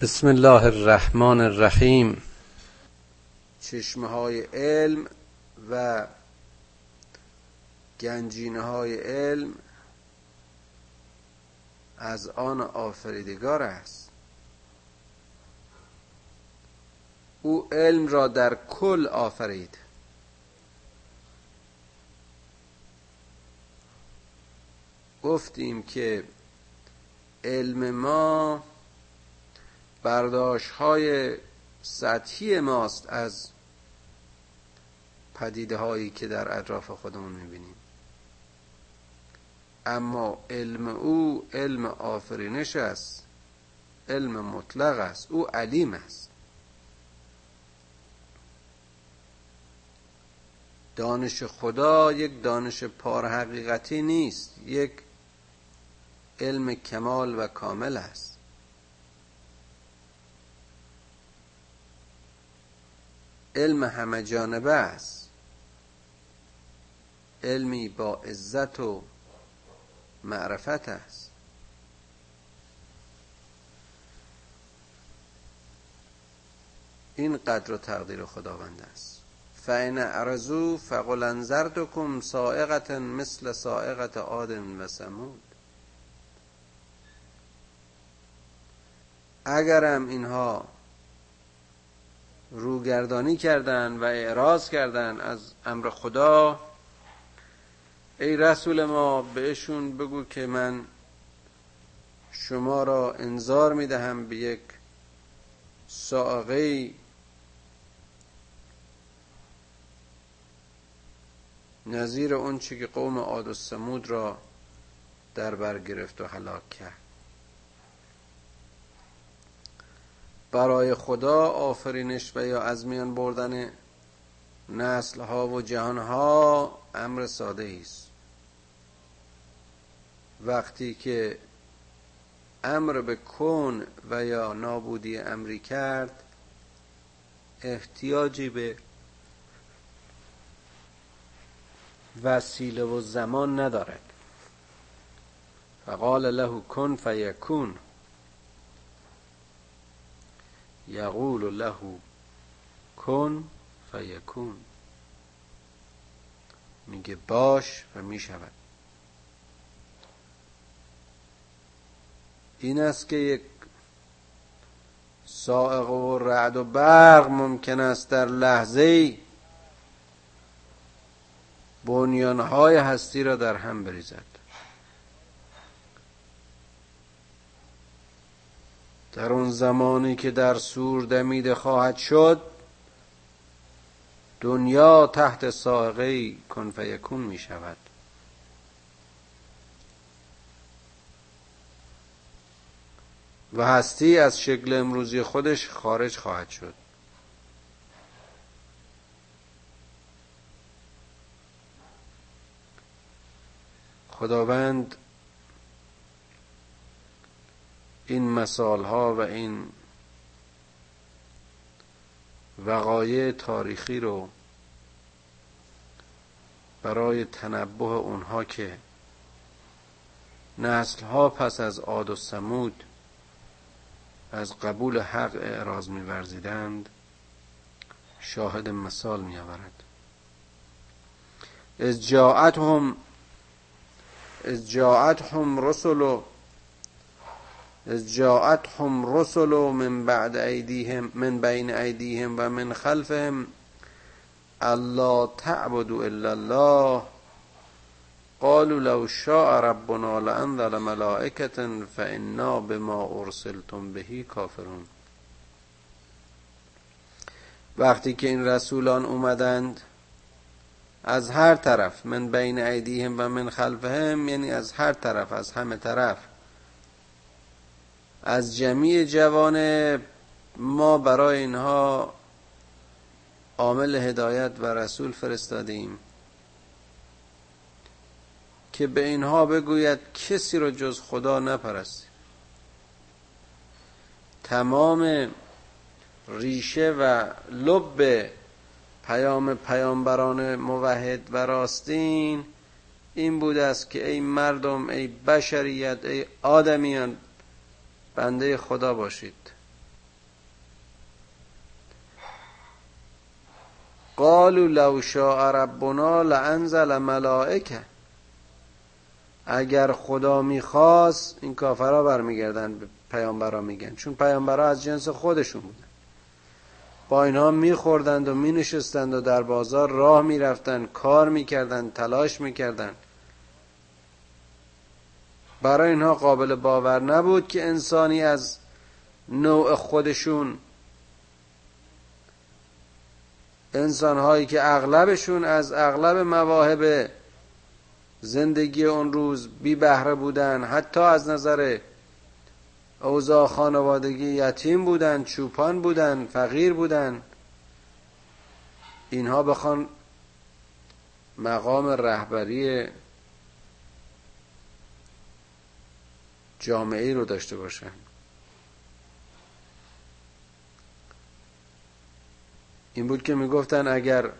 بسم الله الرحمن الرحیم. چشمه های علم و گنجینه های علم از آن آفریدگار است. او علم را در کل آفرید. گفتیم که علم ما برداشت های سطحی ماست از پدیده هایی که در اطراف خودمون می‌بینیم. اما علم او علم آفرینش است علم مطلق است او علیم است. دانش خدا یک دانش پار حقیقتی نیست یک علم کمال و کامل است. علم همه جانبه است. علمی با عزت و معرفت است. این قدر و تقدیر خداوند است. فین ارزو فقل انذرتکم سائقت مثل سائقت عاد و سمود اگرم اینها روگردانی کردن و اعراض کردن از امر خدا. ای رسول ما بهشون بگو که من شما را انذار می‌دهم به یک ساقه نظیر اون چی که قوم عاد و سمود را در بر گرفت و هلاک کرد. برای خدا آفرینش و یا از میان بردن نسل ها و جهان ها امر ساده است. وقتی که امر به کن و یا نابودی امری کرد احتیاجی به وسیله و زمان ندارد. فقال له کن فیکون. یقول له کن فیکون. میگه باش و می‌شود. این است که یک سائق و رعد و برق ممکن است در لحظه بنیانهای هستی را در هم بریزد. در اون زمانی که در سور دمیده خواهد شد دنیا تحت سائقه کن فیکون می شود. و هستی از شکل امروزی خودش خارج خواهد شد. خداوند این مثال ها و این وقایع تاریخی رو برای تنبه اونها که نسل ها پس از عاد و سمود از قبول حق اعراض میورزیدند شاهد مثال می آورد از جاعتهم از جاعتهم رسل از جاعتهم رسل من بعد ایدیهم من بین ایدیهم و من خلفهم. الله تعبدوا الا الله. قالوا لو شاء ربنا لانزل ملائکه فانا بما ارسلتم بهی کافرون وقتی که این رسولان اومدند از هر طرف من بین ایدیهم و من خلفهم یعنی از هر طرف از همه طرف. از جمعی جوان ما برای اینها عامل هدایت و رسول فرستادیم که به اینها بگوید کسی رو جز خدا نپرستی تمام ریشه و لب پیام پیامبران موحد و راستین این بوده است که ای مردم ای بشریت ای آدمیان بنده خدا باشید. قالوا لو شاء ربنا لانزل ملائکه. اگر خدا می‌خواست این کافرها برمیگردن به پیامبرا میگن چون پیامبرا از جنس خودشون بودن. با اینها میخوردند و مینشستند و در بازار راه می‌رفتند کار می‌کردند تلاش می‌کردند. برای اینها قابل باور نبود که انسانی از نوع خودشون انسان هایی که اغلبشون از اغلب مواهب زندگی اون روز بی بهره بودن حتی از نظر اوضاع خانوادگی یتیم بودن چوپان بودن فقیر بودن. اینها بخوان مقام رهبری جامعه رو داشته باشن این بود که می‌گفتن اگر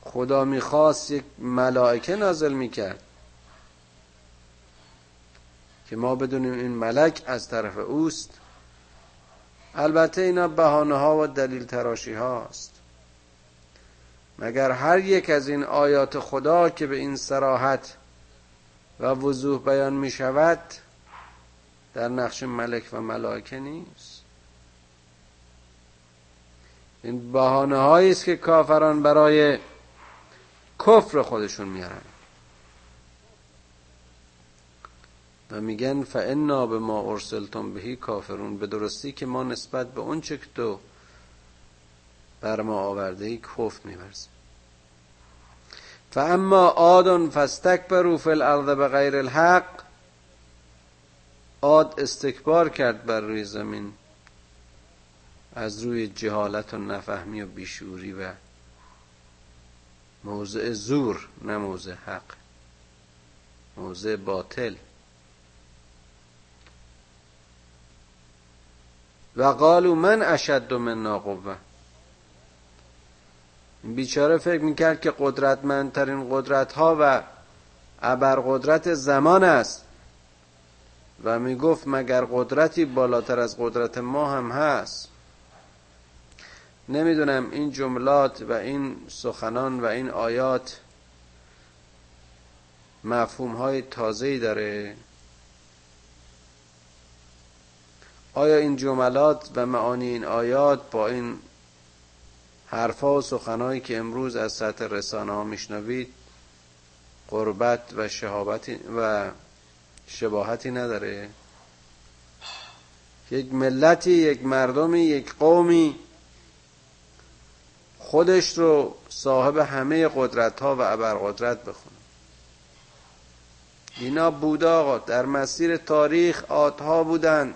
خدا می‌خواست یک ملائکه نازل می‌کرد که ما بدونیم این ملک از طرف اوست البته اینا بهانه ها و دلیل تراشی هاست مگر هر یک از این آیات خدا که به این سراحت و وضوح بیان می شود در نقش ملک و ملائکه نیست. این هایی است که کافران برای کفر خودشون میارن. و میگن فانا به ما ارسلتم بهی کافرون به درستی که ما نسبت به اون چه تو بر ما آورده ای کفر میورزیم. فاما عاد فاستكبروا فی الارض بغیر الحق عاد استکبار کرد بر روی زمین. از روی جهالت و نفهمی و بیشوری و موضع زور نه موضع حق. موضع باطل. و قالو من اشد من قوه این بیچاره فکر می‌کرد که قدرتمندترین قدرت ها و ابرقدرت زمان است. و می‌گفت مگر قدرتی بالاتر از قدرت ما هم هست؟ نمی‌دونم این جملات و این سخنان و این آیات مفهوم های تازه‌ای داره. آیا این جملات و معانی این آیات با این حرفا و سخنهایی که امروز از سطح رسانه ها میشنوید قربت و شهابتی و شباهتی نداره. یک ملتی یک مردمی یک قومی خودش رو صاحب همه قدرت ها و ابرقدرت بخونه. اینا بود آقا در مسیر تاریخ آتها بودن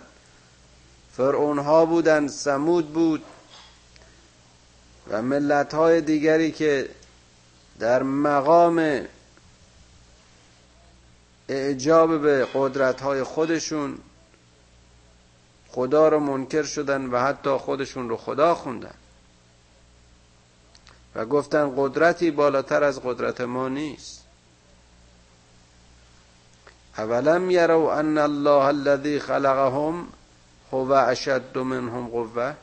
فرعون ها بودن سمود بود و ملت های دیگری که در مقام اعجاب به قدرت های خودشون خدا رو منکر شدن و حتی خودشون رو خدا خوندن. و گفتن قدرتی بالاتر از قدرت ما نیست. اولم یرو ان الله الذي خلقهم هو اشد منهم قوه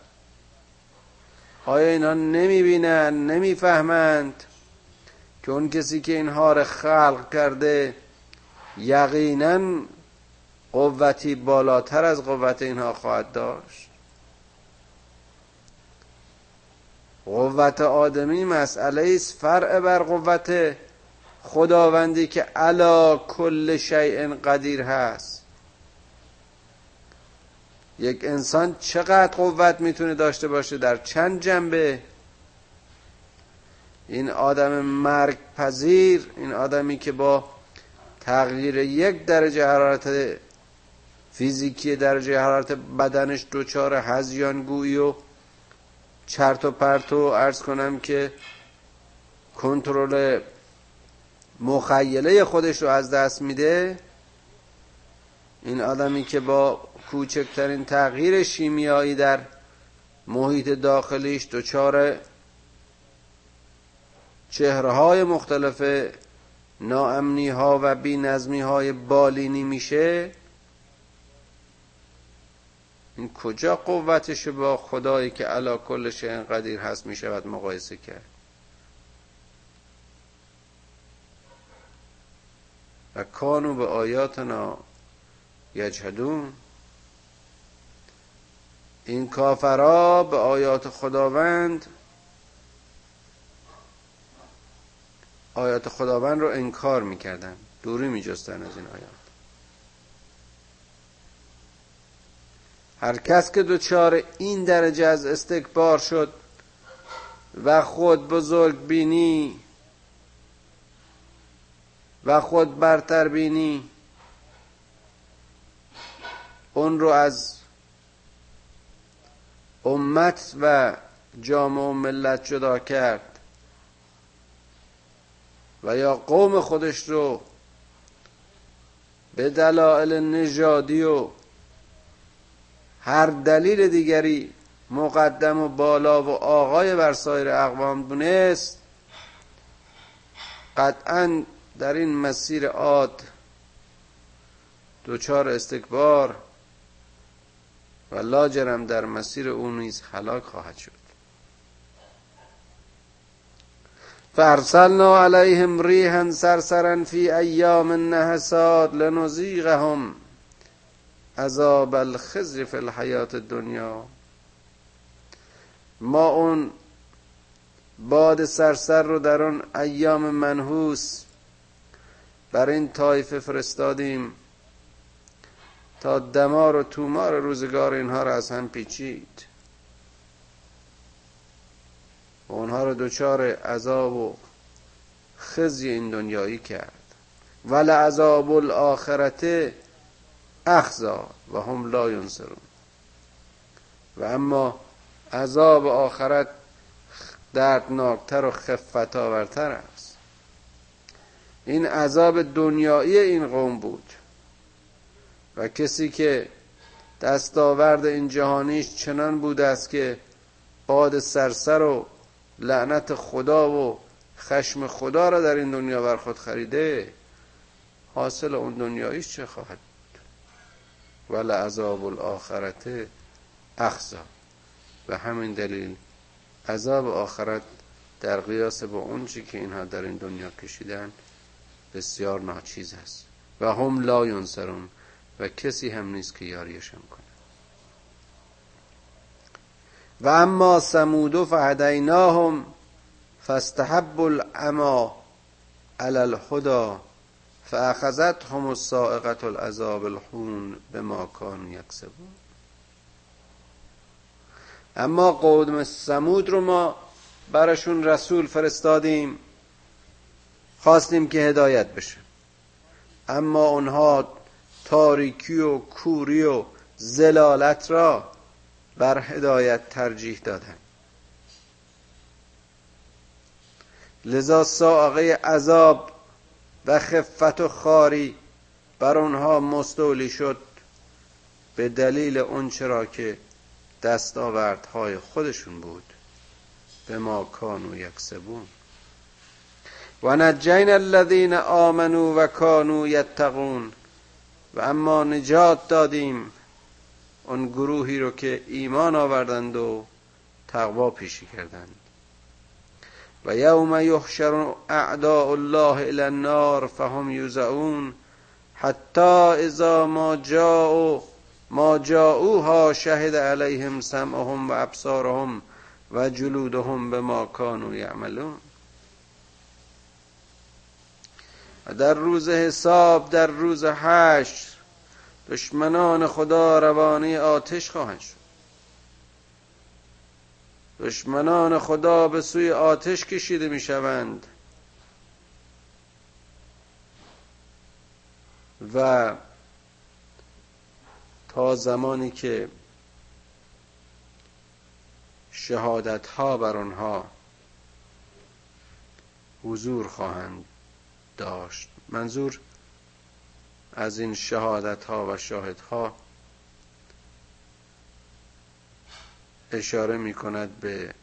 آیا اینها نمی‌بینند نمی‌فهمند که اون کسی که اینها رو خلق کرده یقینا قوتی بالاتر از قوت اینها خواهد داشت. قوت آدمی مسئله است فرع بر قوت خداوندی که علا کل شیء قدیر هست. یک انسان چقدر قوت می‌تونه داشته باشه در چند جنبه؟ این آدم مرگ پذیر این آدمی که با تغییر یک درجه حرارت فیزیکی درجه حرارت بدنش دوچار هزیانگویی و چرت و پرت و ارز کنم که کنترل مخیله خودش رو از دست میده. این آدمی که با کوچکترین تغییر شیمیایی در محیط داخلیش دچار چهره های مختلف ناامنی ها و بی نظمی های بالینی میشه؟ این کجا قوتش با خدایی که علا کلش شهن قدیر هست می‌شود مقایسه کرد؟ و کانو به آیاتنا یجهدون این کافرا به آیات خداوند آیات خداوند رو انکار می‌کردن. دوری میجستن از این آیات. هر کس که دوچار این درجه از استکبار شد و خود بزرگ بینی و خود برتر بینی اون رو از امت و جامعه و ملت جدا کرد. و یا قوم خودش رو به دلایل نژادی و هر دلیل دیگری مقدم و بالا و آقای بر سایر اقوام دونست قطعا در این مسیر عاد دوچار استکبار و لاجرم در مسیر او نیز هلاک خواهد شد. فارسلنا علیهم ریحا سرسرا فی ایام نحسات لنزیغهم عذاب الخزی فی الحیات دنیا ما اون باد سرسر رو در اون ایام منحوس بر این طایفه فرستادیم تا دمار و تومار روزگار اینها رو از هم پیچید. و اونها رو دچار عذاب و خزی این دنیایی کرد. ول عذاب الاخرت اخزا و هم لا ینصرون و اما عذاب آخرت دردناکتر و خفت آورتر است. این عذاب دنیایی این قوم بود. و کسی که دستاورد این جهانیش چنان بوده است که باد سرسر و لعنت خدا و خشم خدا را در این دنیا بر خود خریده حاصل اون دنیاییش چه خواهد بود؟ ولعذاب الاخرت اخزا. و همین دلیل عذاب آخرت در قیاس با اون چی که اینها در این دنیا کشیدن بسیار ناچیز است. و هم لا ینصرون و کسی هم نیست که یاریشان کنه و اما سمود فهدیناهم فاستحب العما علی الهدى فاخذتهم الصاعقه العذاب الحون بما كانوا یکسبون. اما قوم سمود رو ما براشون رسول فرستادیم خواستیم که هدایت بشه. اما اونها تاریکی و کوری و زلالت را بر هدایت ترجیح دادن. لذا ساقه عذاب و خفت و خاری بر آنها مستولی شد به دلیل اون چرا که دستاوردهای خودشون بود. به ما کانو یکسبون. و نجین الذین آمنو و کانو یتقون. و اما نجات دادیم اون گروهی رو که ایمان آوردند و تقوا پیشی کردند. و یوم یحشر اعداء الله الى النار فهم یوزعون حتی اذا ما جاءوا ما جاءوها شهد علیهم سمعهم و ابصارهم و جلودهم به ما کانوا یعملون. و در روز حساب در روز حشر دشمنان خدا روانه آتش خواهند شد. دشمنان خدا به سوی آتش کشیده می شوند و تا زمانی که شهادت ها بر آنها حضور خواهند داشت. منظور از این شهادت ها و شاهد ها اشاره می کند به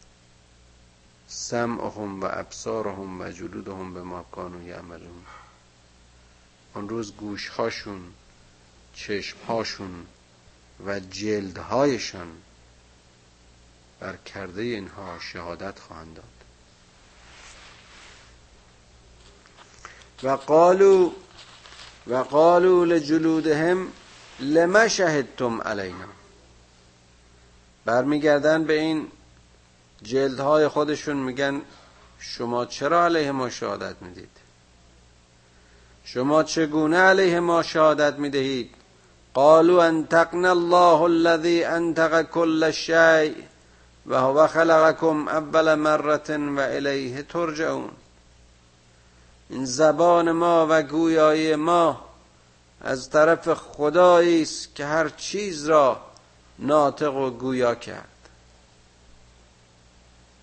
سمعهم و ابصارهم و جلودهم به ما کانو یعملون. آن روز گوش هاشون چشم هاشون و جلدهایشان بر کرده اینها شهادت خواهند داد. و قالو و قالوا لجلودهم لما شهدتم علینا. برمیگردن به این جلدهای خودشون میگن شما چرا علیه ما شهادت می‌دید؟ شما چگونه علیه ما شهادت می‌دهید؟ قالوا انتقنا الله الذي انتق كل شيء و هو خلقكم اول مرة و ترجعون. این زبان ما و گویایی ما از طرف خدایی است که هر چیز را ناطق و گویا کرد.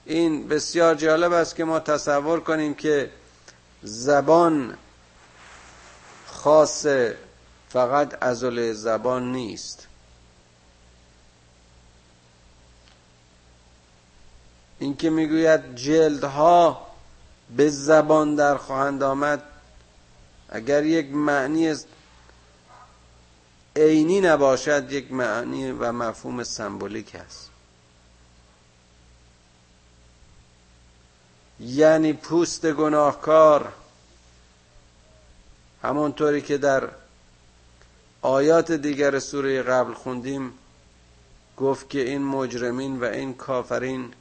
این بسیار جالب است که ما تصور کنیم که زبان خاص فقط ازل زبان نیست. اینکه می‌گوید جلدها به زبان در خواهند آمد. اگر یک معنی عینی نباشد یک معنی و مفهوم سمبولیک است. یعنی پوست گناهکار همونطوری که در آیات دیگر سوره قبل خوندیم گفت که این مجرمین و این کافرین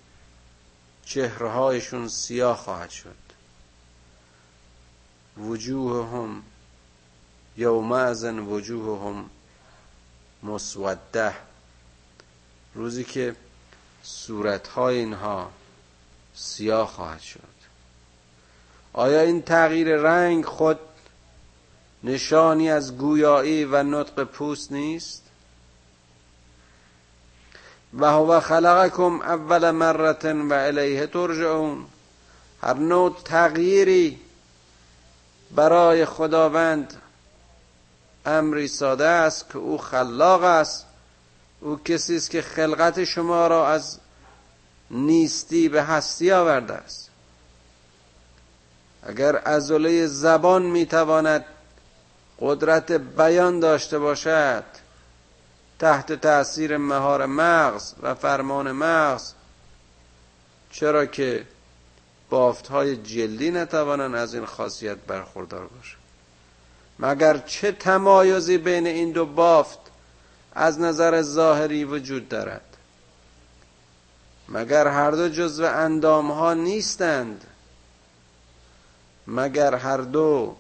چهرهایشون سیاه خواهد شد. وجوههم یومئذ وجوههم مسوده روزی که صورتهای اینها سیاه خواهد شد. آیا این تغییر رنگ خود نشانی از گویایی و نطق پوست نیست؟ و هو خلقکم اول مرت و الیه ترجعون. هر نوع تغییری برای خداوند امری ساده است که او خلاق است. او کسی است که خلقت شما را از نیستی به هستی آورده است. اگر ازوله زبان می‌تواند قدرت بیان داشته باشد تحت تاثیر مهار مغز و فرمان مغز. چرا که بافت های جلدی نتوانند از این خاصیت برخوردار باشند. مگر چه تمایزی بین این دو بافت از نظر ظاهری وجود دارد؟ مگر هر دو جزو اندام ها نیستند؟ مگر هر دو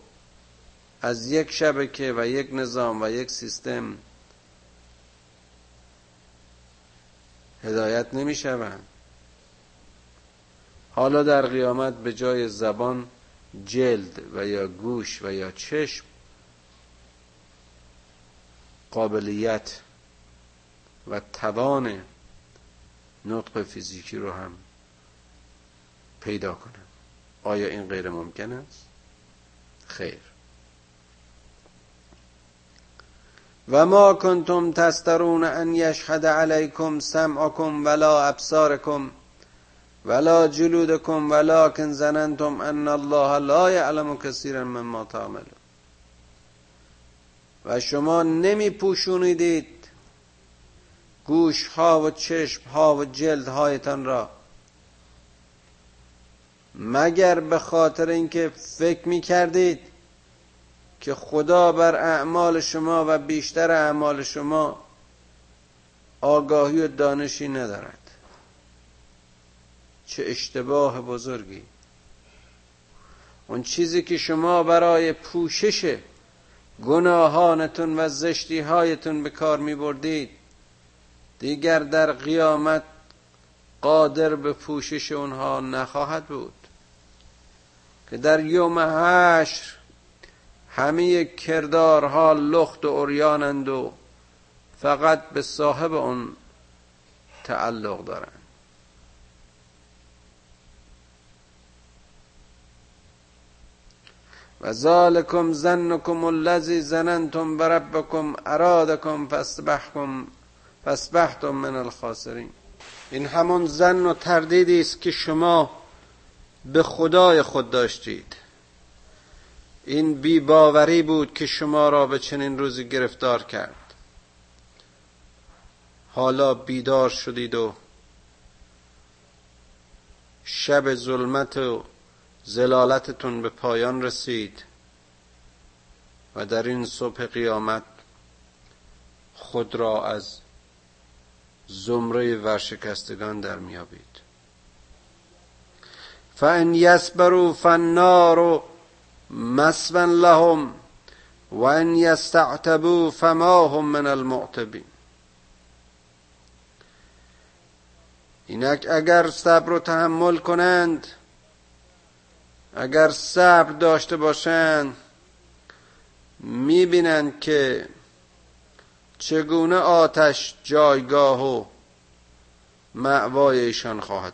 از یک شبکه و یک نظام و یک سیستم هدایت نمی شوند حالا در قیامت به جای زبان جلد و یا گوش و یا چشم قابلیت و توان نطق فیزیکی رو هم پیدا کنن آیا این غیر ممکن است؟ خیر. و ما کنتم تسترون ان یشهد علیکم سمعکم ولا ابصارکم ولا جلودکم ولکن زننتم ان الله لا یعلم کثیرا مما تعملون. و شما نمی پوشونیدید گوش ها و چشم ها و جلد هایتان را. مگر به خاطر اینکه فکر می کردید که خدا بر اعمال شما و بیشتر اعمال شما آگاهی و دانشی ندارد. چه اشتباه بزرگی. اون چیزی که شما برای پوشش گناهانتون و زشتی هایتون به کار می بردید دیگر در قیامت قادر به پوشش اونها نخواهد بود. که در یوم حشر همه کردارها لخت و اریانند و فقط به صاحب اون تعلق دارند. و ذالکم زنکم الذی زننتم بربکم ارادکم فاسبحکم فاسبحتم من الخاسرین. این همون زن و تردیدی است که شما به خدای خود داشتید. این بی باوری بود که شما را به چنین روزی گرفتار کرد. حالا بیدار شدید و شب ظلمت و زلالتتون به پایان رسید و در این صبح قیامت خود را از زمره ورشکستگان در میابید فان یسبروا فالنار مسوا لهم و ان یستعتبوا فما هم من المعتبین. اینک اگر صبر و تحمل کنند اگر صبر داشته باشند می‌بینند که چگونه آتش جایگاه و معوای ایشان خواهد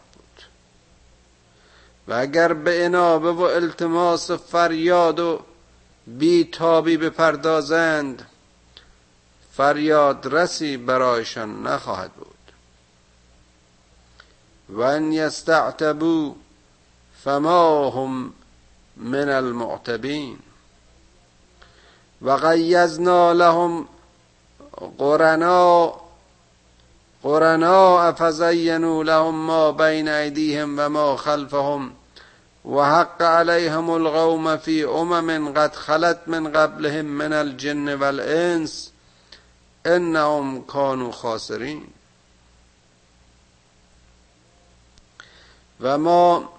و اگر به انابه و التماس و فریاد و بیتابی بپردازند فریاد رسی برایشان نخواهد بود. و ان یستعتبو فما هم من المعتبین. و قیزنا لهم قرنا قرنا فزینوا لهم ما بین ایدیهم و ما خلفهم و حق علیهم القوم فی امم قد خلت من قبلهم من الجن والانس انهم كانوا خاسرین و ما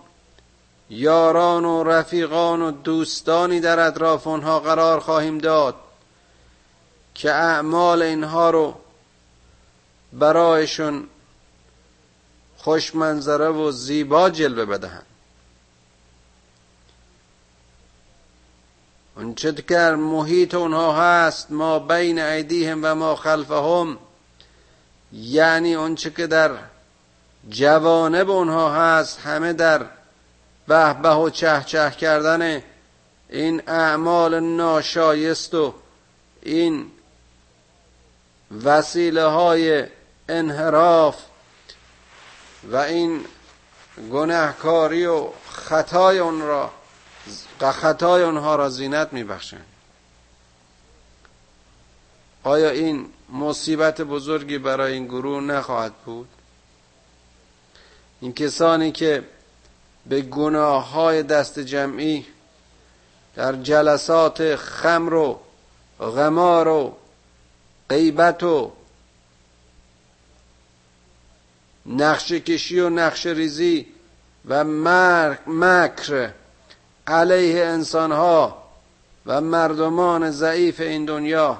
یاران و رفیقان و دوستانی در اطراف آنها قرار خواهیم داد که اعمال اینها رو برایشون خوشمنظره و زیبا جلوه بدهند اونچه که محیط اونها هست ما بین ایدیهم و ما خلفهم یعنی اونچه که در جوانب اونها هست همه در به و چه چه کردن این اعمال ناشایست و این وسیله های انحراف و این گناهکاری و خطای اون را خطای اونها را زینت میبخشند آیا این مصیبت بزرگی برای این گروه نخواهد بود؟ این کسانی که به گناه های دست جمعی در جلسات خمر و غمار و غیبت و نقش کشی و نقش ریزی و مکر علیه انسانها و مردمان ضعیف این دنیا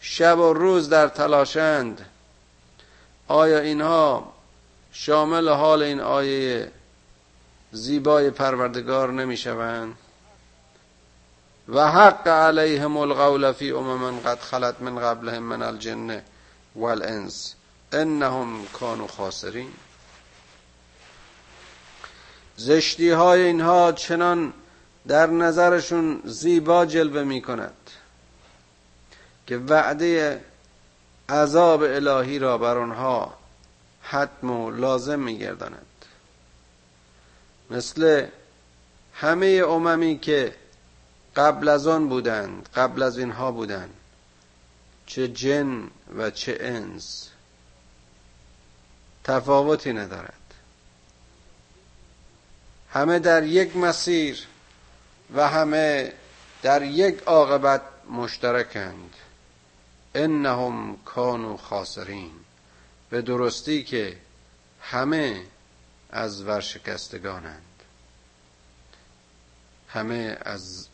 شب و روز در تلاشند. آیا اینها شامل حال این آیه زیبای پروردگار نمی شوند و حق علیهم القول فی امم قد خلت من قبلهم من الجن والانس. انهم کانوا خاسرین. زشتی های اینها چنان در نظرشون زیبا جلوه می کند که وعده عذاب الهی را بر آنها حتم و لازم میگرداند. مثل همه اممی که قبل از آن بودند قبل از اینها بودند چه جن و چه انس. تفاوتی ندارد. همه در یک مسیر و همه در یک عاقبت مشترکند. انهم کانوا خاسرین. به درستی که همه از ورشکستگانند. همه از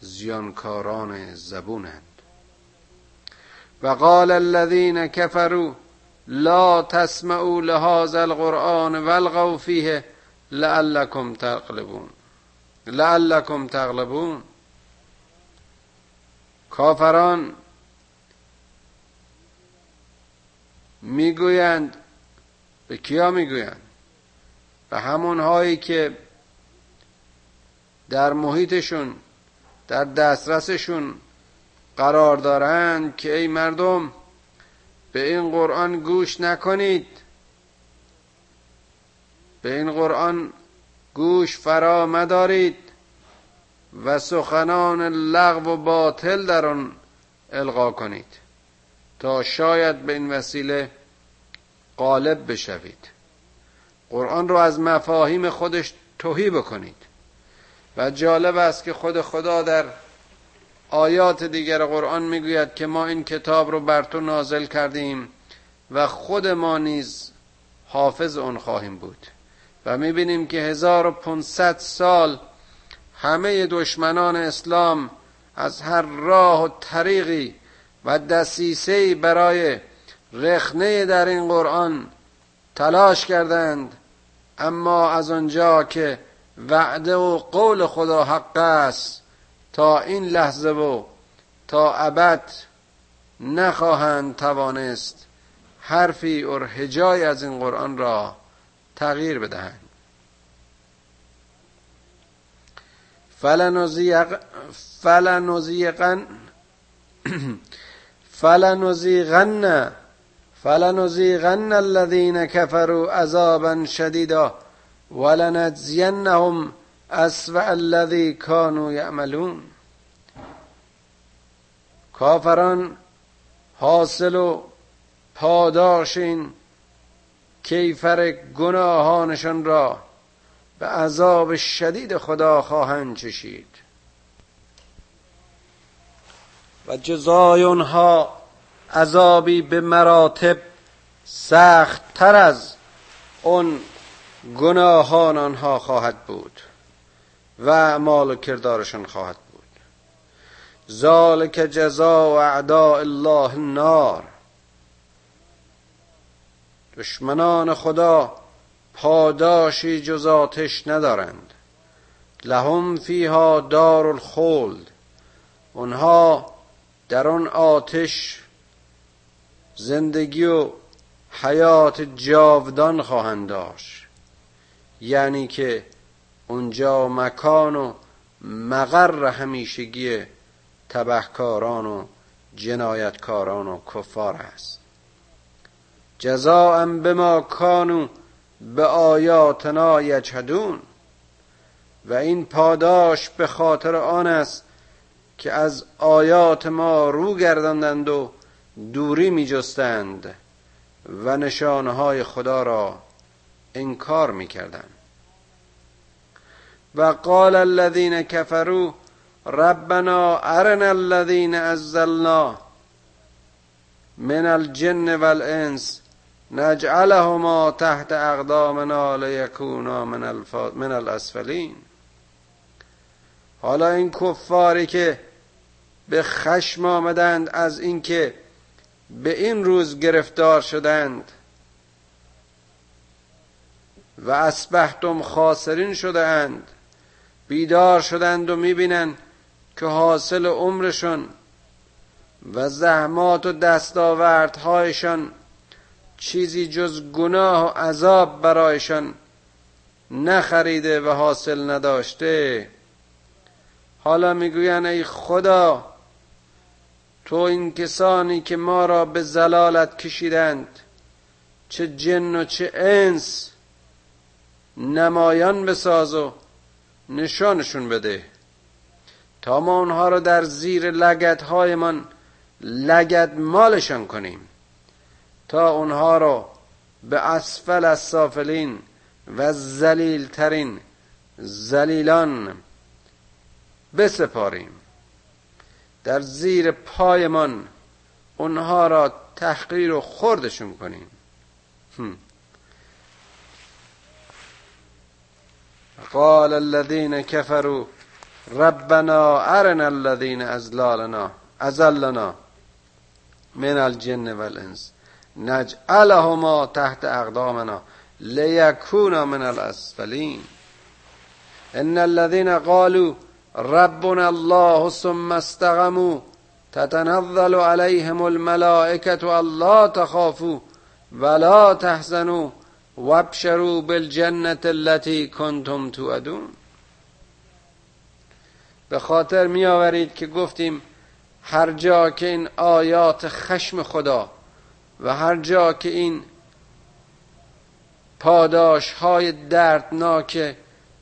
زیانکاران زبونند. و قال الذين كفروا لا تسمعوا لهذا القرآن والغوا فيه لعلكم تغلبون. لعلكم تغلبون. کافران می‌گویند به کیا می‌گویند؟ به همون هایی که در محیطشون در دسترسشون قرار دارند که ای مردم به این قرآن گوش نکنید. به این قرآن گوش فرا مدارید و سخنان لغو و باطل در آن القا کنید تا شاید به این وسیله غالب بشوید. قرآن رو از مفاهیم خودش توهی بکنید. و جالب است که خود خدا در آیات دیگر قرآن می‌گوید که ما این کتاب رو بر تو نازل کردیم و خود ما نیز حافظ اون خواهیم بود. و می‌بینیم که 1500 سال همه دشمنان اسلام از هر راه و طریقی و دسیسه برای رخنه در این قرآن تلاش کردند. اما از آنجا که وعده و قول خدا حق است تا این لحظه و تا ابد نخواهند توانست حرفی اور هجای از این قرآن را تغییر بدهند. فلنزیقن فلنزیغن فلنزیغن الذین كفروا عذابا شدیدا ولنجزینهم اسوأ الذی كانوا یعملون کافران حاصل و پاداش این کیفر گناهانشان را به عذاب شدید خدا خواهند چشید. و جزای اونها عذابی به مراتب سخت تر از اون گناهان آنها خواهد بود. و مال و کردارشان خواهد بود. ذالک جزاء اعداء الله النار. دشمنان خدا پاداشی جز آتش ندارند. لهم فیها دار الخلد اونها در آن آتش زندگی و حیات جاودان خواهند داشت. یعنی که اونجا مکان و مقر همیشگی تبهکاران و جنایتکاران و کفار است جزاء بما کانوا به آیاتنا یجهدون و این پاداش به خاطر آن است که از آیات ما رو گرداندند و دوری می جستند و نشانهای خدا را انکار می کردند و قال الذين كفروا ربنا ارنا الذين ازلنا من الجن والانس نجعلهما تحت اقدامنا لیکونا من, الف... من الاسفلین. حالا این کفاری که به خشم آمدند از اینکه به این روز گرفتار شدند و اسبحتم خاسرین شدند بیدار شدند و می‌بینند که حاصل عمرشون و زحمات و دستاوردهایشان چیزی جز گناه و عذاب برایشان نخریده و حاصل نداشته. حالا می‌گویند ای خدا تو این کسانی که ما را به زلالت کشیدند چه جن و چه انس نمایان بساز و نشانشون بده. تا ما اونها را در زیر لگت هایمان لگت مالشان کنیم. تا اونها را به اسفل از سافلین و زلیل ترین زلیلان بسپاریم. در زیر پایمان اونها را تحقیر و خردشون کنیم. قال الذين كفروا ربنا ارنا الذين ازلالنا ازلنا من الجن والانس نجعلهما تحت اقدامنا ليكونا من الاسفلين ان الذين قالوا ربنا الله ثم استقاموا تتنزل عليهم الملائكة الله تخافوا ولا تحزنوا. وابشروا بالجنة التي کنتم توعدون. به خاطر می آورید که گفتیم هر جا که این آیات خشم خدا و هر جا که این پاداش های دردناک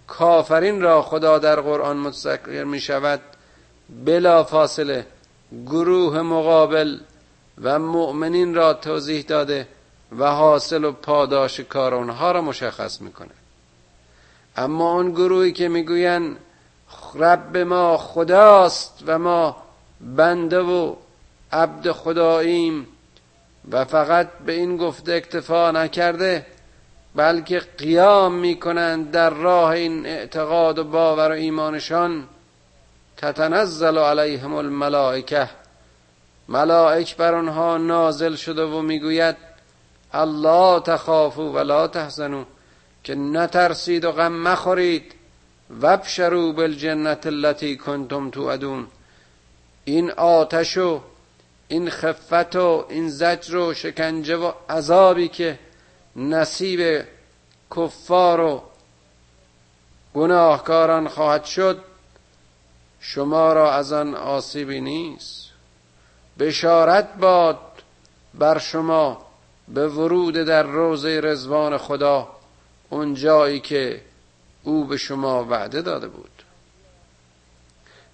کافرین را خدا در قرآن مستقر می شود بلا فاصله گروه مقابل و مؤمنین را توضیح داده و حاصل و پاداش کار آنها را مشخص می‌کنه. اما اون گروهی که می‌گوین رب ما خداست و ما بنده و عبد خداییم و فقط به این گفته اکتفا نکرده بلکه قیام می‌کنند در راه این اعتقاد و باور و ایمانشان تتنزل علیهم الملائکه. ملائک بر آنها نازل شده و می‌گوید الله تخافوا ولا تحزنوا که نترسید و غم مخورید وبشروا بالجنت التي کنتم توعدون این آتش و این خفت و این زجر و شکنجه و عذابی که نصیب کفار و گناهکاران خواهد شد شما را از آن آسیبی نیست بشارت باد بر شما به ورود در روزه رزوان خدا اون جایی که او به شما وعده داده بود.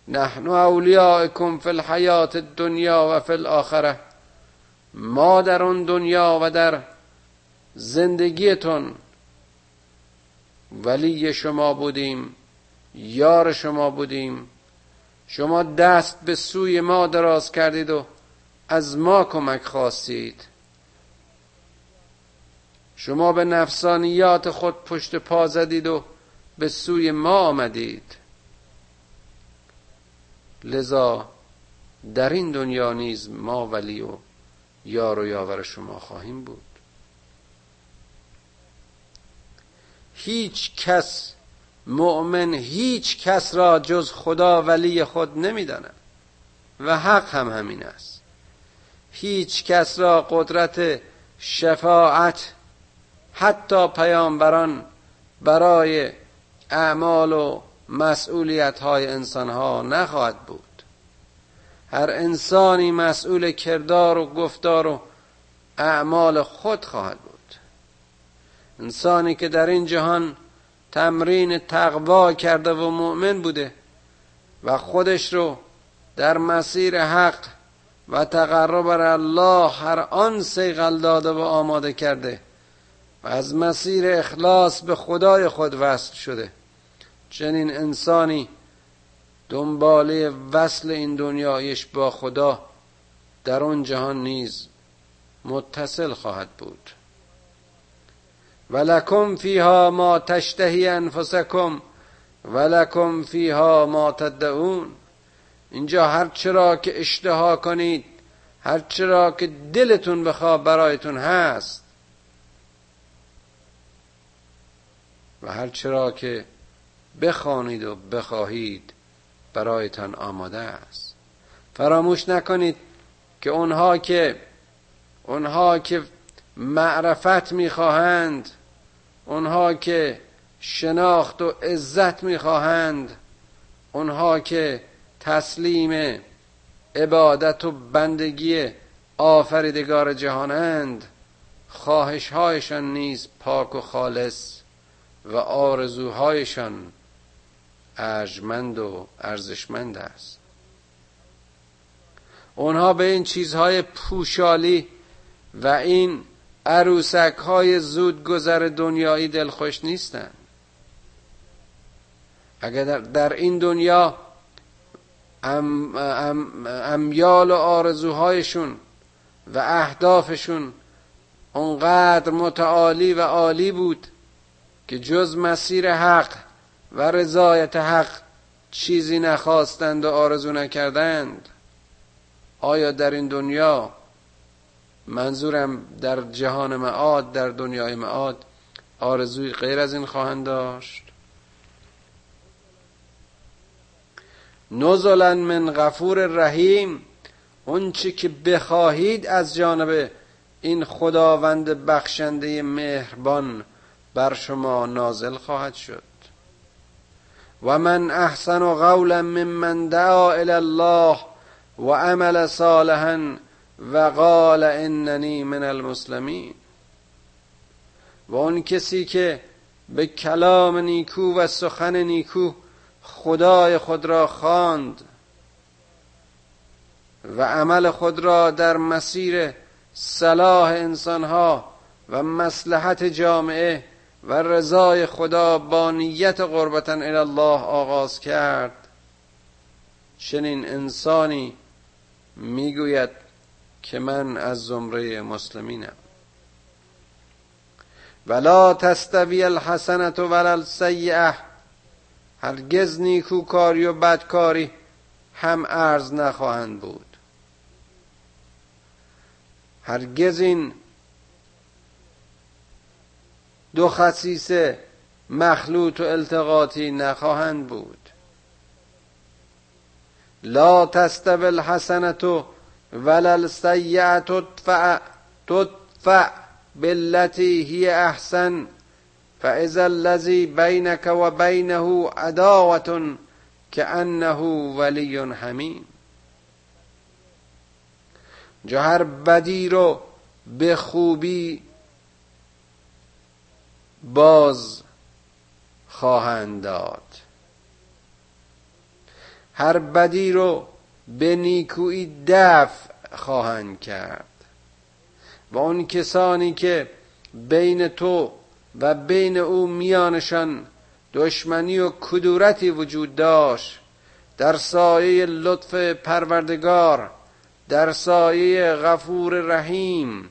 نحن اولیاءکم فی الحیات الدنیا و فی الاخره. ما در اون دنیا و در زندگیتون ولی شما بودیم یار شما بودیم. شما دست به سوی ما دراز کردید و از ما کمک خواستید. شما به نفسانیات خود پشت پا زدید و به سوی ما آمدید. لذا در این دنیا نیز ما ولی و یار و یاور شما خواهیم بود. هیچ کس مؤمن هیچ کس را جز خدا ولی خود نمی‌داند و حق هم همین است. هیچ کس را قدرت شفاعت حتی پیامبران برای اعمال و مسئولیت های انسان ها نخواهد بود. هر انسانی مسئول کردار و گفتار و اعمال خود خواهد بود. انسانی که در این جهان تمرین تقوا کرده و مؤمن بوده و خودش رو در مسیر حق و تقرب الله هر آن سیغل داده و آماده کرده و از مسیر اخلاص به خدای خود وصل شده. چنین انسانی دنباله وصل این دنیایش با خدا در آن جهان نیز متصل خواهد بود. ولکم فیها ما تشتهی انفسکم ولکم فیها ما تدعون. اینجا هر چرا که اشتها کنید هر چرا که دلتون بخواه برایتون هست و هر چرا که بخوانید و بخواهید برایتان آماده است. فراموش نکنید که اونها که اونها که معرفت می‌خواهند اونها که شناخت و عزت می‌خواهند اونها که تسلیم عبادت و بندگی آفریدگار جهانند خواهشهایشان نیز پاک و خالص و آرزوهایشان ارجمند و ارزشمند است. اونها به این چیزهای پوشالی و این عروسک های زود گذر دنیایی دلخوش نیستند. اگر در این دنیا ام ام امیال و آرزوهایشون و اهدافشون اونقدر متعالی و عالی بود که جز مسیر حق و رضایت حق چیزی نخواستند و آرزو نکردند. آیا در این دنیا منظورم در جهان معاد در دنیای معاد آرزوی غیر از این خواهند داشت؟ نزلا من غفور رحیم اون چی که بخواهید از جانب این خداوند بخشنده مهربان بر شما نازل خواهد شد. و من احسن قولا ممن دعا الى الله و عمل صالحا و قال اننی من المسلمین. و اون کسی که به کلام نیکو و سخن نیکو خدای خود را خواند و عمل خود را در مسیر صلاح انسانها و مسلحت جامعه و رضای خدا با نیت قربتا الله آغاز کرد. چنین انسانی می‌گوید که من از زمره مسلمینم. ولا تستوی الحسنت ولا السیئه هرگز نیکوکاری و بدکاری هم ارز نخواهند بود. هرگز این دو خصیصه مخلوط و التقاطی نخواهند بود. لا تستوی الحسنت ولا السیئه تدفع تدفع بالتي هي احسن فاذا الذي بينك وبينه عداوه كانه ولی حمیم. جا هر بدی رو به خوبی باز خواهند داد. هر بدی رو به نیکویی دفع خواهند کرد. و اون کسانی که بین تو و بین او میانشان دشمنی و کدورتی وجود داشت در سایه لطف پروردگار در سایه غفور رحیم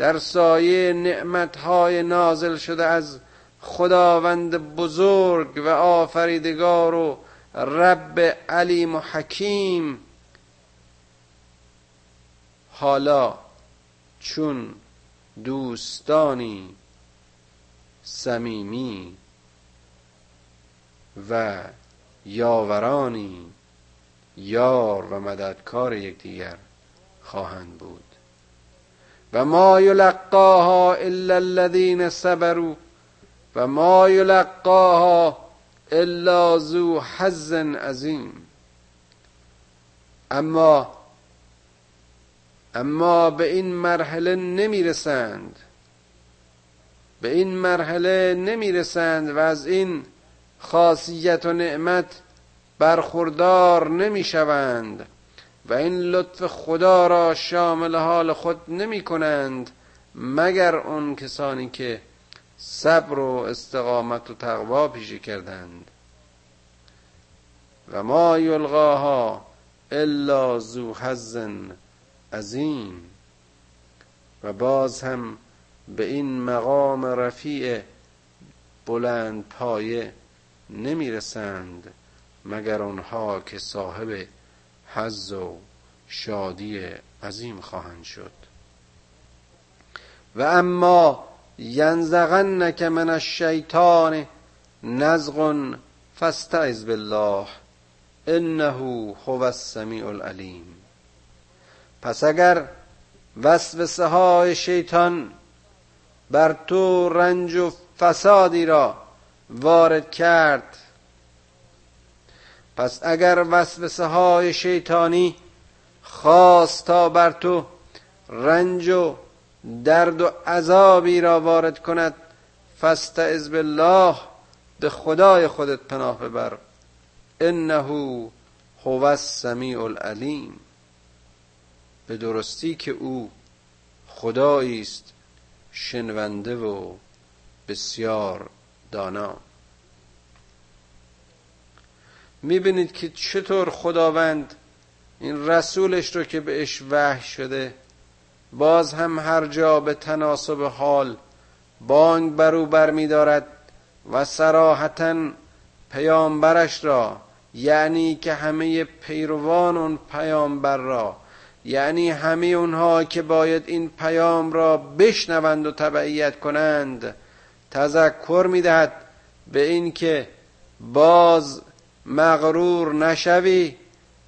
در سایه نعمتهای نازل شده از خداوند بزرگ و آفریدگار و رب علیم و حکیم حالا چون دوستانی صمیمی و یاورانی یار و مددکار یکدیگر خواهند بود. و ما یلقاها الا الذین صبروا و ما یلقاها الا ذو حظ عظیم اما اما به این مرحله نمی‌رسند. به این مرحله نمی‌رسند و از این خاصیت و نعمت برخوردار نمی‌شوند. و این لطف خدا را شامل حال خود نمی کنند مگر اون کسانی که صبر و استقامت و تقوا پیشه کردند. و ما یلقاها الا ذو حظ عظیم. و باز هم به این مقام رفیع بلند پایه نمی‌رسند مگر آنها که صاحب حظ و شادی عظیم خواهند شد. و اما ینزغنک من الشیطان نزغ فاستعذ بالله انه هو السمیع العلیم. پس اگر وسوسه های شیطان بر تو رنج و فسادی را وارد کرد پس اگر وسوسه های شیطانی خواست تا بر تو رنج و درد و عذابی را وارد کند فاستعذ بالله به خدای خودت پناه ببر. انه هو السمیع العلیم. به درستی که او خدایی است شنونده و بسیار دانا. می‌بینید که چطور خداوند این رسولش رو که بهش وحی شده باز هم هر جا به تناسب حال بانگ بر می دارد و سراحتا پیامبرش را یعنی که همه پیروان اون پیامبر را یعنی همه اونها که باید این پیام را بشنوند و تبعیت کنند تذکر می‌دهد به اینکه باز مغرور نشوی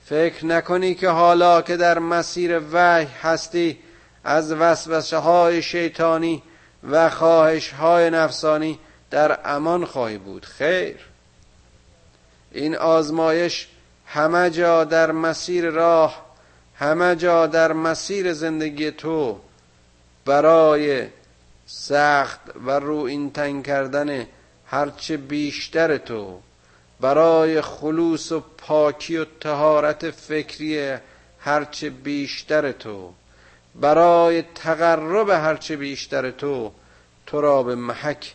فکر نکنی که حالا که در مسیر وحی هستی از وسوسه های شیطانی و خواهش های نفسانی در امان خواهی بود. خیر. این آزمایش همه جا در مسیر راه همه جا در مسیر زندگی تو برای سخت و رو این تنگ کردن هرچه بیشتر تو. برای خلوص و پاکی و تهارت فکری هرچه بیشتر تو برای تقرب هرچه بیشتر تو تو را به محک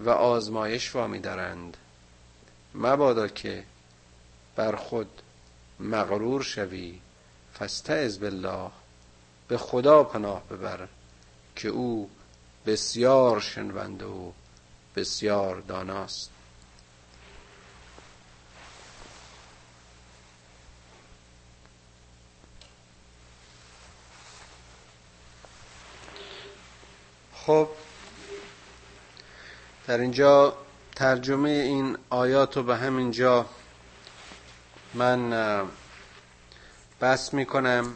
و آزمایش وامی دارند مبادا که بر خود مغرور شوی فاستعذ بالله به خدا پناه ببر که او بسیار شنونده و بسیار داناست. خب در اینجا ترجمه این آیات رو به همین جا من بس می‌کنم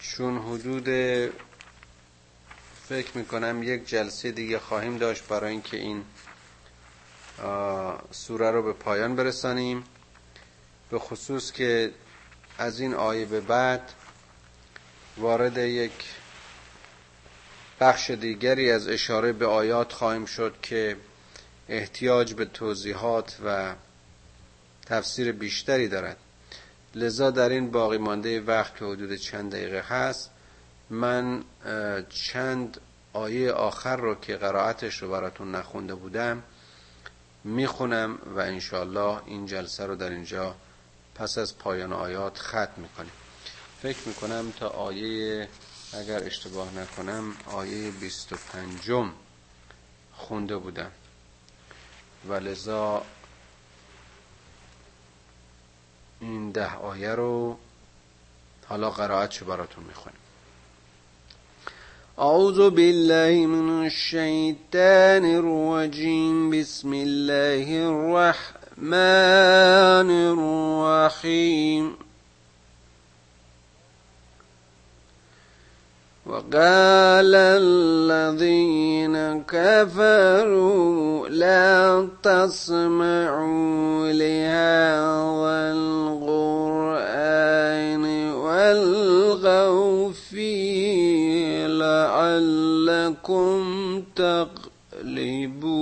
چون حدود فکر می‌کنم یک جلسه دیگه خواهیم داشت برای اینکه این سوره رو به پایان برسانیم. به خصوص که از این آیه به بعد وارد یک بخش دیگری از اشاره به آیات خواهیم شد که احتیاج به توضیحات و تفسیر بیشتری دارد. لذا در این باقی مانده وقت که حدود چند دقیقه هست من چند آیه آخر رو که قرائتش رو براتون نخونده بودم می‌خونم و انشالله این جلسه رو در اینجا پس از پایان آیات ختم می‌کنیم. فکر می‌کنم تا آیه اگر اشتباه نکنم آیه 25 خونده بودم. و لذا این ده آیه رو حالا قرائت براتون می‌خونیم أعوذ بالله من الشيطان الرجيم بسم الله الرحمن الرحيم وقال الذين كفروا لا تسمعوا لهذا القرآن والغوا فيه لعلكم تغلبون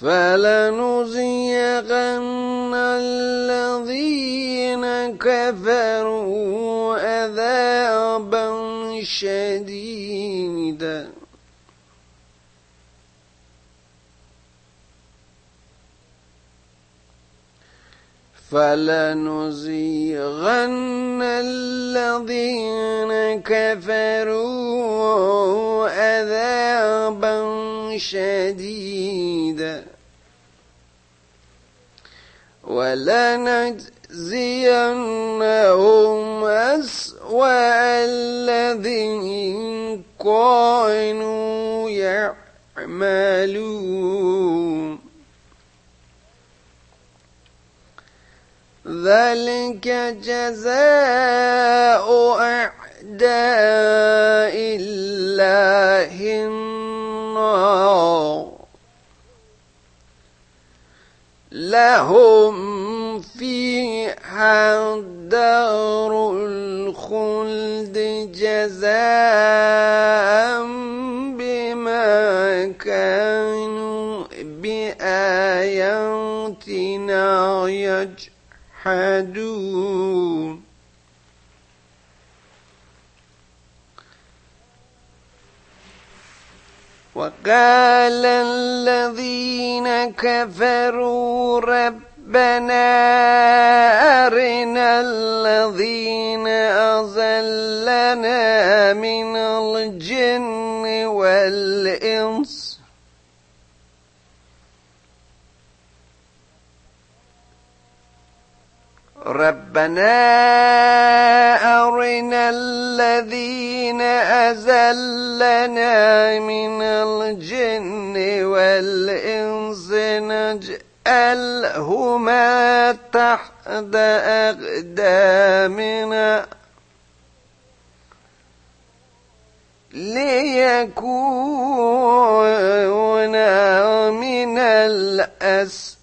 فلنزيغن الذين كفروا عذابا شديدا. فلنزيغن الذين كفروا عذابا شديدا. ولنجزينهم أسوأ الذين كانوا يعملون. ذلك جزاء أعداء الله النار. لهم فيها دار الخلد جزاء بما كانوا بآياتنا يجحدون. وقال الذين كفروا ربنا أرنا الذين أضلنا من الجن والإنس ربنا أرنا الذين أزلنا من الجن والإنس نجعلهما تحت أقدامنا ليكونا من الأسفلين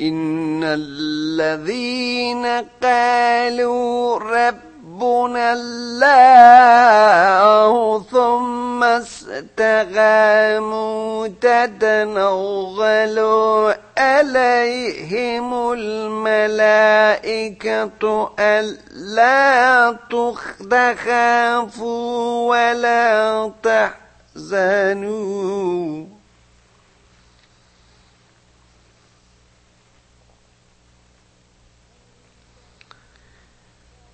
إن الذين قالوا ربنا الله ثم استقاموا تتنغل عليهم الملائكة ألا تخافوا ولا تحزنوا.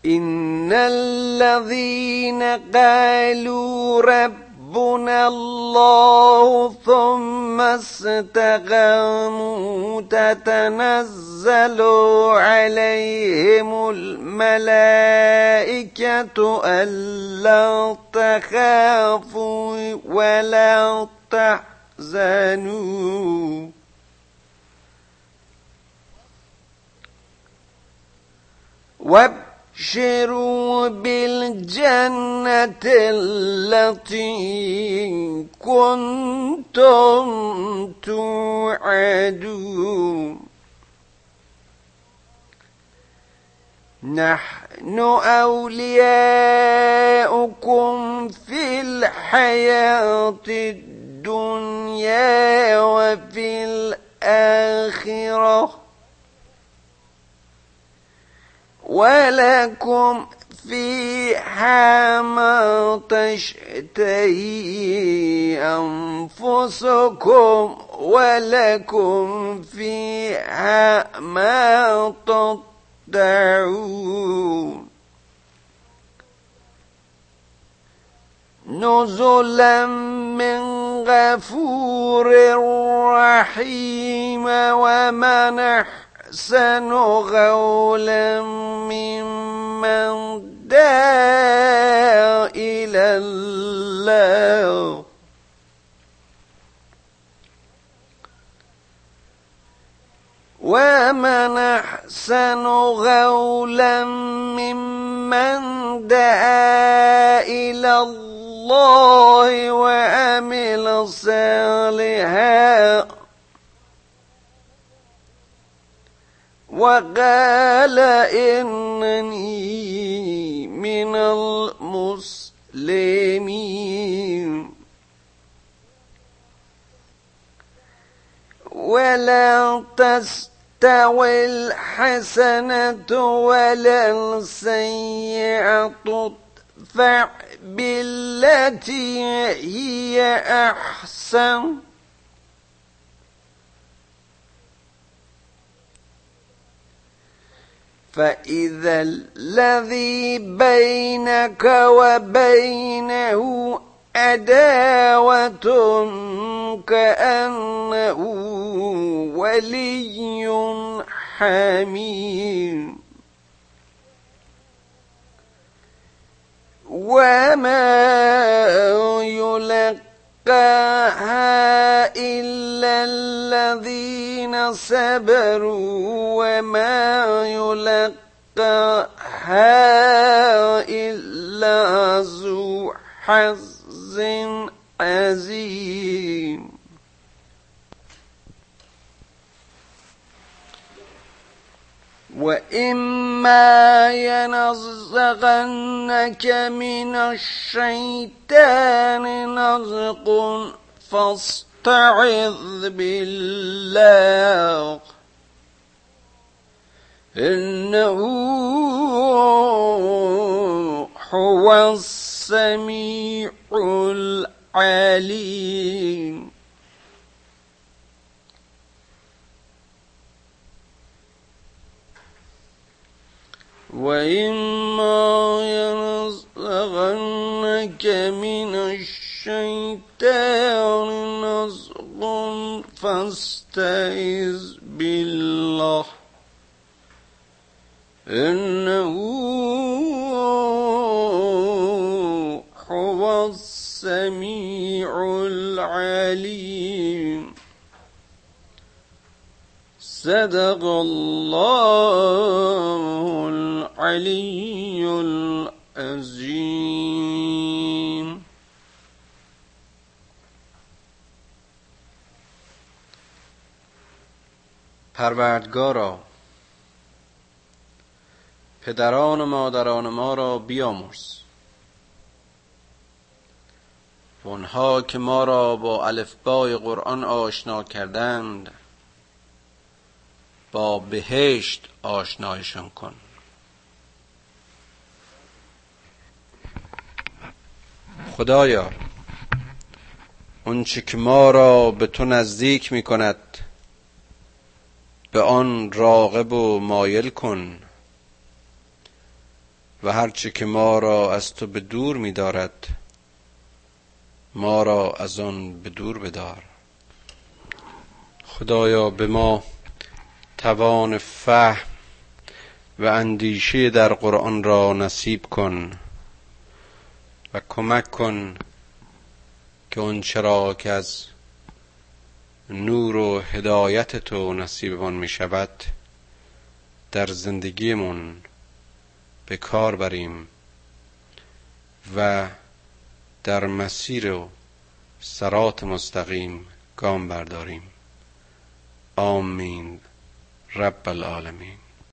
إن الذين قالوا ربنا الله ثم استقاموا تتنزل عليهم الملائكة ألا تخافوا ولا تحزنوا وابتغوا بشروا بالجنة التي كنتم توعدون. نحن أولياؤكم في الحياة الدنيا وفي الآخرة. ولكم فيها ما تشتهي أنفسكم ولكم فيها ما تدعون نزلا من غفور رحيم ومنح أحسن قولا ممن دعا إلى الله ومن أحسن قولا ممن دعا إلى الله وعمل صالحا. وقال إنني من المسلمين. ولا تستوي الحسنة ولا السيئة. ادفع بالتي هي أحسن. فإذا الذي بينك وبينه عداوة كأنه ولي حميم وما يلقاها إلا الذين صبروا وما يلقاها إلا ذو حظ عظيم. وإما ينزغنك من الشيطان نزغ فاستعذ بالله إنه هو السميع العليم. وإما ينزغنك من الشيطان فاستعذ بالله. إنه هو السميع العليم. صدق الله العلي العظيم. پروردگارا. پدران و مادران ما را بیامرز. و اونها که ما را با الفبای قرآن آشنا کردند با بهشت آشنایشان کن. خدایا اونچه که ما را به تو نزدیک می کند به آن راغب و مایل کن و هرچه که ما را از تو به دور می دارد ما را از آن به دور بدار. خدایا به ما توان فهم و اندیشه در قرآن را نصیب کن و کمک کن که اون چرا که از نور و هدایت تو نصیبمان می شود در زندگیمون به کار بریم و در مسیر و سرات مستقیم گام برداریم. آمین. رب العالمین.